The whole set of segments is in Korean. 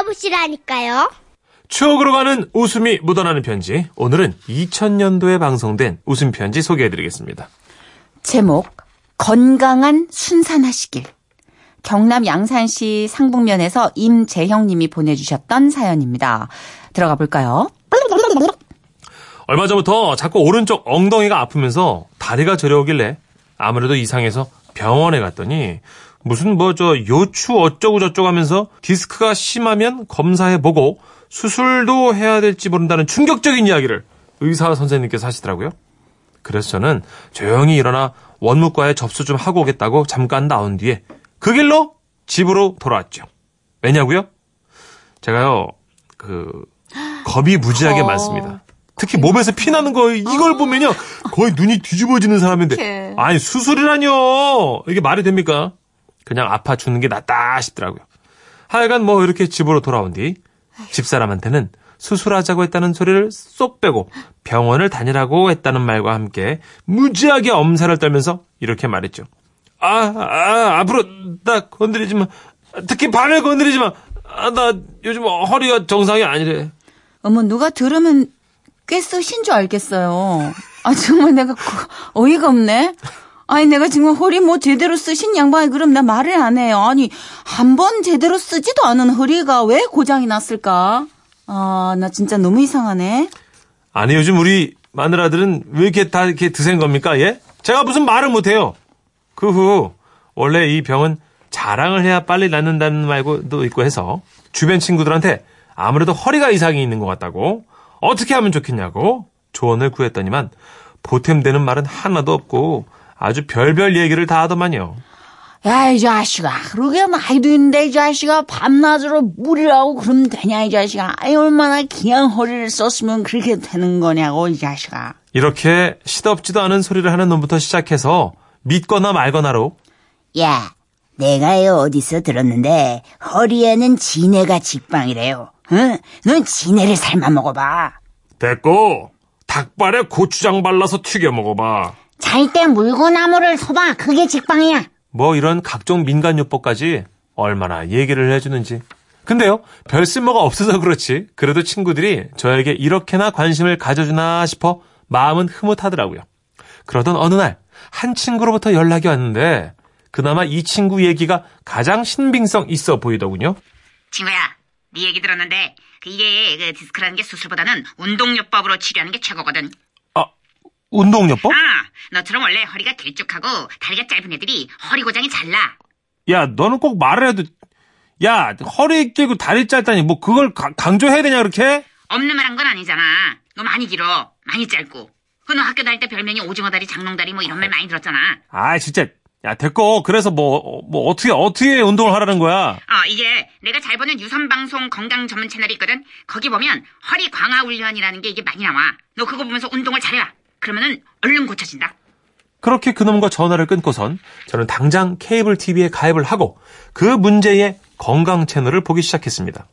들어보시라니까요. 추억으로 가는 웃음이 묻어나는 편지. 오늘은 2000년도에 방송된 웃음 편지 소개해드리겠습니다. 제목 건강한 순산하시길 경남 양산시 상북면에서 임재형님이 보내주셨던 사연입니다. 들어가 볼까요? 얼마 전부터 자꾸 오른쪽 엉덩이가 아프면서 다리가 저려오길래 아무래도 이상해서 병원에 갔더니 무슨 뭐 저 요추 어쩌고 저쩌고 하면서 디스크가 심하면 검사해보고 수술도 해야 될지 모른다는 충격적인 이야기를 의사 선생님께서 하시더라고요. 그래서 저는 조용히 일어나 원무과에 접수 좀 하고 오겠다고 잠깐 나온 뒤에 그 길로 집으로 돌아왔죠. 왜냐고요? 제가요 그 겁이 무지하게 어. 많습니다. 특히 몸에서 피나는 거 이걸 보면요 거의 눈이 뒤집어지는 사람인데. 아니 수술이라뇨 이게 말이 됩니까? 그냥 아파 죽는 게 낫다 싶더라고요. 하여간 뭐 이렇게 집으로 돌아온 뒤 집사람한테는 수술하자고 했다는 소리를 쏙 빼고 병원을 다니라고 했다는 말과 함께 무지하게 엄살을 떨면서 이렇게 말했죠. 아, 아 앞으로 나 건드리지 마. 특히 발을 건드리지 마. 아, 나 요즘 허리가 정상이 아니래. 어머 누가 들으면 꽤 쓰신 줄 알겠어요. 아 정말 내가 그- 어이가 없네. 아니 내가 지금 허리 뭐 제대로 쓰신 양반이 그럼 나 말을 안 해요. 아니 한 번 제대로 쓰지도 않은 허리가 왜 고장이 났을까? 아 나 진짜 너무 이상하네. 아니 요즘 우리 마누라들은 왜 이렇게 다 이렇게 드센 겁니까? 예? 제가 무슨 말을 못해요. 그 후 원래 이 병은 자랑을 해야 빨리 낫는다는 말도 있고 해서 주변 친구들한테 아무래도 허리가 이상이 있는 것 같다고 어떻게 하면 좋겠냐고 조언을 구했더니만 보탬되는 말은 하나도 없고 아주 별별 얘기를 다 하더만요. 야, 이 자식아. 그러게 나이도 있는데, 이 자식아. 밤낮으로 물이라고 그러면 되냐, 이 자식아. 아이, 얼마나 귀한 허리를 썼으면 그렇게 되는 거냐고, 이 자식아. 이렇게 시덥지도 않은 소리를 하는 놈부터 시작해서 믿거나 말거나로 야, 내가요 어디서 들었는데 허리에는 지네가 직방이래요. 응? 넌 지네를 삶아 먹어봐. 됐고 닭발에 고추장 발라서 튀겨 먹어봐. 잘 때 물고나무를 서봐. 그게 직방이야. 뭐 이런 각종 민간요법까지 얼마나 얘기를 해주는지. 근데요, 별 쓸모가 없어서 그렇지. 그래도 친구들이 저에게 이렇게나 관심을 가져주나 싶어 마음은 흐뭇하더라고요. 그러던 어느 날, 한 친구로부터 연락이 왔는데, 그나마 이 친구 얘기가 가장 신빙성 있어 보이더군요. 친구야, 네 얘기 들었는데 그 이게 그 디스크라는 게 수술보다는 운동요법으로 치료하는 게 최고거든. 아, 운동요법? 아, 너처럼 원래 허리가 길쭉하고 다리가 짧은 애들이 허리 고장이 잘 나. 야, 너는 꼭 말을 해도, 야, 허리 길고 다리 짧다니, 뭐 그걸 가- 강조해야 되냐, 그렇게? 없는 말 한 건 아니잖아. 너 많이 길어, 많이 짧고. 그너 학교 다닐 때 별명이 오징어 다리, 장롱 다리 뭐 이런 말 많이 들었잖아. 아, 진짜. 야, 됐고. 그래서 뭐, 뭐, 어떻게, 어떻게 운동을 하라는 거야? 어, 이게 내가 잘 보는 유선방송 건강 전문 채널이 있거든. 거기 보면 허리 강화 훈련이라는 게 이게 많이 나와. 너 그거 보면서 운동을 잘해라. 그러면은 얼른 고쳐진다. 그렇게 그놈과 전화를 끊고선 저는 당장 케이블 TV에 가입을 하고 그 문제의 건강 채널을 보기 시작했습니다.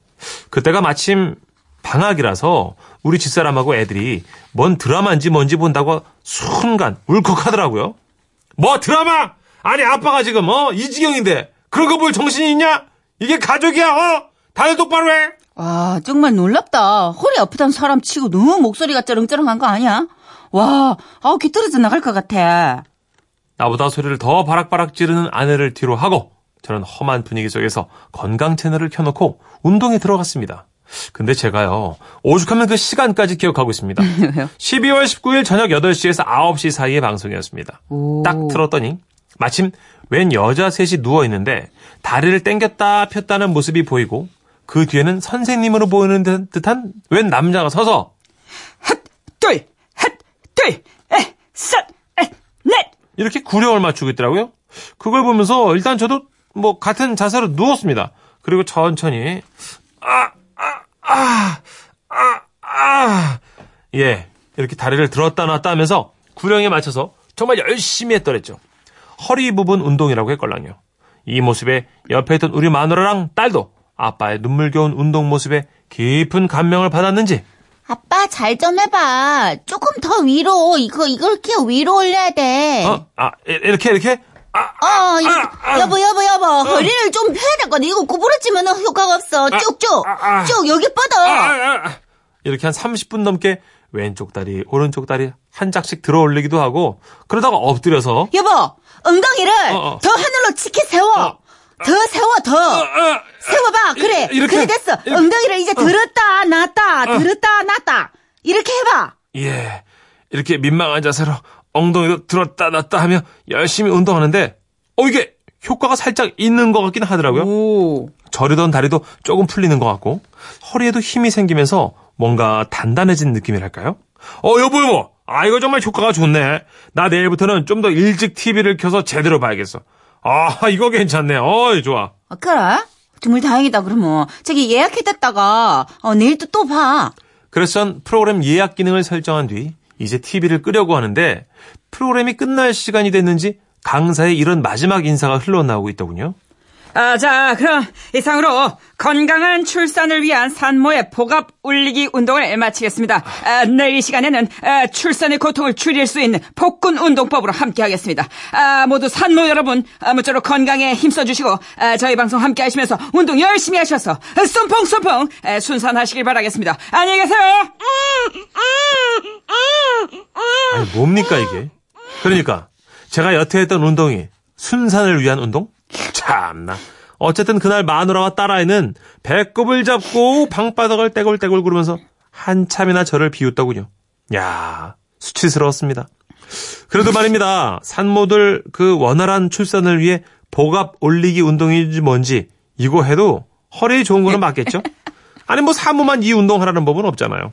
그때가 마침 방학이라서 우리 집사람하고 애들이 뭔 드라마인지 뭔지 본다고 순간 울컥하더라고요. 뭐 드라마? 아니 아빠가 지금 어 이 지경인데 그런 거 볼 정신이 있냐? 이게 가족이야 어? 다들 똑바로 해. 와, 정말 놀랍다. 허리 아프단 사람 치고 너무 목소리가 쩌렁쩌렁한 거 아니야? 와, 아우, 귀 떨어져 나갈 것 같아. 나보다 소리를 더 바락바락 지르는 아내를 뒤로 하고 저는 험한 분위기 속에서 건강 채널을 켜놓고 운동에 들어갔습니다. 근데 제가요, 오죽하면 그 시간까지 기억하고 있습니다. 12월 19일 저녁 8시에서 9시 사이의 방송이었습니다. 오. 딱 들었더니 마침 웬 여자 셋이 누워있는데 다리를 땡겼다 폈다는 모습이 보이고 그 뒤에는 선생님으로 보이는 듯- 듯한 웬 남자가 서서 둘, 헷, 둘, 에, 셋, 에, 넷. 이렇게 구령을 맞추고 있더라고요. 그걸 보면서 일단 저도 뭐 같은 자세로 누웠습니다. 그리고 천천히 아, 아, 아, 아, 아, 예, 이렇게 다리를 들었다 놨다 하면서 구령에 맞춰서 정말 열심히 했더랬죠. 허리 부분 운동이라고 했걸랑요. 이 모습에 옆에 있던 우리 마누라랑 딸도 아빠의 눈물겨운 운동 모습에 깊은 감명을 받았는지 아빠 잘 좀 해봐. 조금 더 위로. 이거 이걸 이렇게 위로 올려야 돼. 어? 아, 이- 이렇게, 이렇게? 어, 이- 여보, 여보, 여보. 허리를 좀 펴야 될거든 이거 구부러지면 효과가 없어. 쭉쭉. 아, 아. 쭉, 여기 뻗어. 아, 아, 아. 이렇게 한 30분 넘게 왼쪽 다리, 오른쪽 다리 한 짝씩 들어 올리기도 하고 그러다가 엎드려서 여보, 엉덩이를 어, 어. 더 하늘로 치켜 세워. 어. 더 세워, 더. 아, 세워봐. 그래. 이-? 그래, 됐어. 이렇게? 어. 엉덩이를 이제 들었다, 놨다, 들었다, 놨다. 이렇게 해봐. 예. 이렇게 민망한 자세로 엉덩이도 들었다 놨다 하며 열심히 운동하는데 어 이게 효과가 살짝 있는 것 같긴 하더라고요. 오. 저리던 다리도 조금 풀리는 것 같고 허리에도 힘이 생기면서 뭔가 단단해진 느낌이랄까요? 어 여보 여보 아 이거 정말 효과가 좋네. 나 내일부터는 좀 더 일찍 TV를 켜서 제대로 봐야겠어. 아 이거 괜찮네. 어이 좋아. 아, 그래? 정말 다행이다, 그러면. 저기 예약해뒀다가, 어, 내일 또또 봐. 그래서 전 프로그램 예약 기능을 설정한 뒤 이제 TV를 끄려고 하는데 프로그램이 끝날 시간이 됐는지 강사의 이런 마지막 인사가 흘러나오고 있더군요. 아, 자, 그럼 이상으로 건강한 출산을 위한 산모의 복압 올리기 운동을 마치겠습니다. 아, 내일 이 시간에는 아, 출산의 고통을 줄일 수 있는 복근 운동법으로 함께 하겠습니다. 아, 모두 산모 여러분, 아무쪼록 건강에 힘써주시고 아, 저희 방송 함께 하시면서 운동 열심히 하셔서 쏨펑쏨펑 아, 순산하시길 바라겠습니다. 안녕히 계세요. 아니 뭡니까 이게? 그러니까 제가 여태 했던 운동이 순산을 위한 운동? 참나. 어쨌든 그날 마누라와 딸아이는 배꼽을 잡고 방바닥을 떼굴떼굴 구르면서 한참이나 저를 비웃더군요. 야 수치스러웠습니다. 그래도 말입니다. 산모들 그 원활한 출산을 위해 복압 올리기 운동인지 뭔지 이거 해도 허리에 좋은 거는 맞겠죠? 아니 뭐 산모만 이 운동하라는 법은 없잖아요.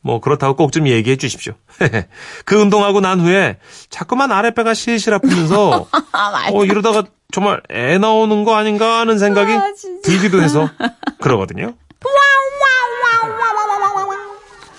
뭐 그렇다고 꼭 좀 얘기해 주십시오. 그 운동하고 난 후에 자꾸만 아랫배가 실실 아프면서 어 이러다가 정말 애 나오는 거 아닌가 하는 생각이 들기도 해서 그러거든요.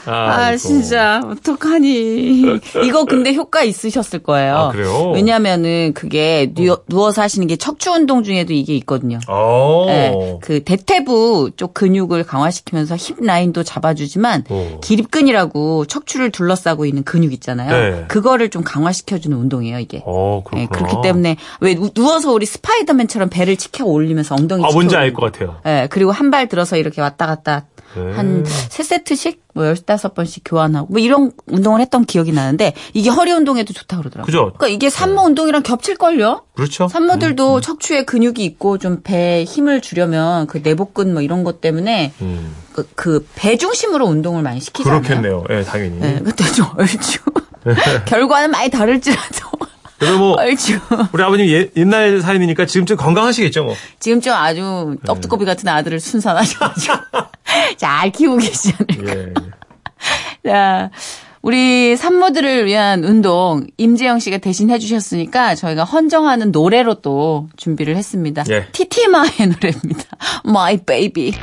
아, 아이고. 진짜, 어떡하니. 이거 근데 효과 있으셨을 거예요. 아, 그래요? 왜냐면은 그게 누워, 누워서 하시는 게 척추 운동 중에도 이게 있거든요. 어. 네, 그 대퇴부 쪽 근육을 강화시키면서 힙 라인도 잡아주지만 오. 기립근이라고 척추를 둘러싸고 있는 근육 있잖아요. 네. 그거를 좀 강화시켜주는 운동이에요, 이게. 어, 네. 그렇기 때문에 왜 누- 누워서 우리 스파이더맨처럼 배를 치켜 올리면서 엉덩이 아, 뭔지 치켜 알 올리고. 것 같아요. 네, 그리고 한 발 들어서 이렇게 왔다 갔다 네. 한세 세트씩 뭐 열다섯 번씩 교환하고 뭐 이런 운동을 했던 기억이 나는데 이게 허리 운동에도 좋다 그러더라고요. 그죠? 그러니까 이게 산모 운동이랑 겹칠걸요? 그렇죠. 산모들도 척추에 근육이 있고 좀 배에 힘을 주려면 그 내복근 뭐 이런 것 때문에 음, 그, 그 배 중심으로 운동을 많이 시키잖아요. 그렇겠네요. 예, 당연히. 네, 그때 좀 얼추 결과는 많이 다를지라도 그래서 뭐 우리 아버님 예- 옛날 사연이니까 지금쯤 건강하시겠죠, 뭐. 지금 좀 아주 떡두꺼비 같은 아들을 순산하셔가지고 잘 키우고 계시지 않을까. 예. 자, 우리 산모들을 위한 운동 임재영 씨가 대신 해주셨으니까 저희가 헌정하는 노래로 또 준비를 했습니다. 예. 티티마의 노래입니다. My Baby.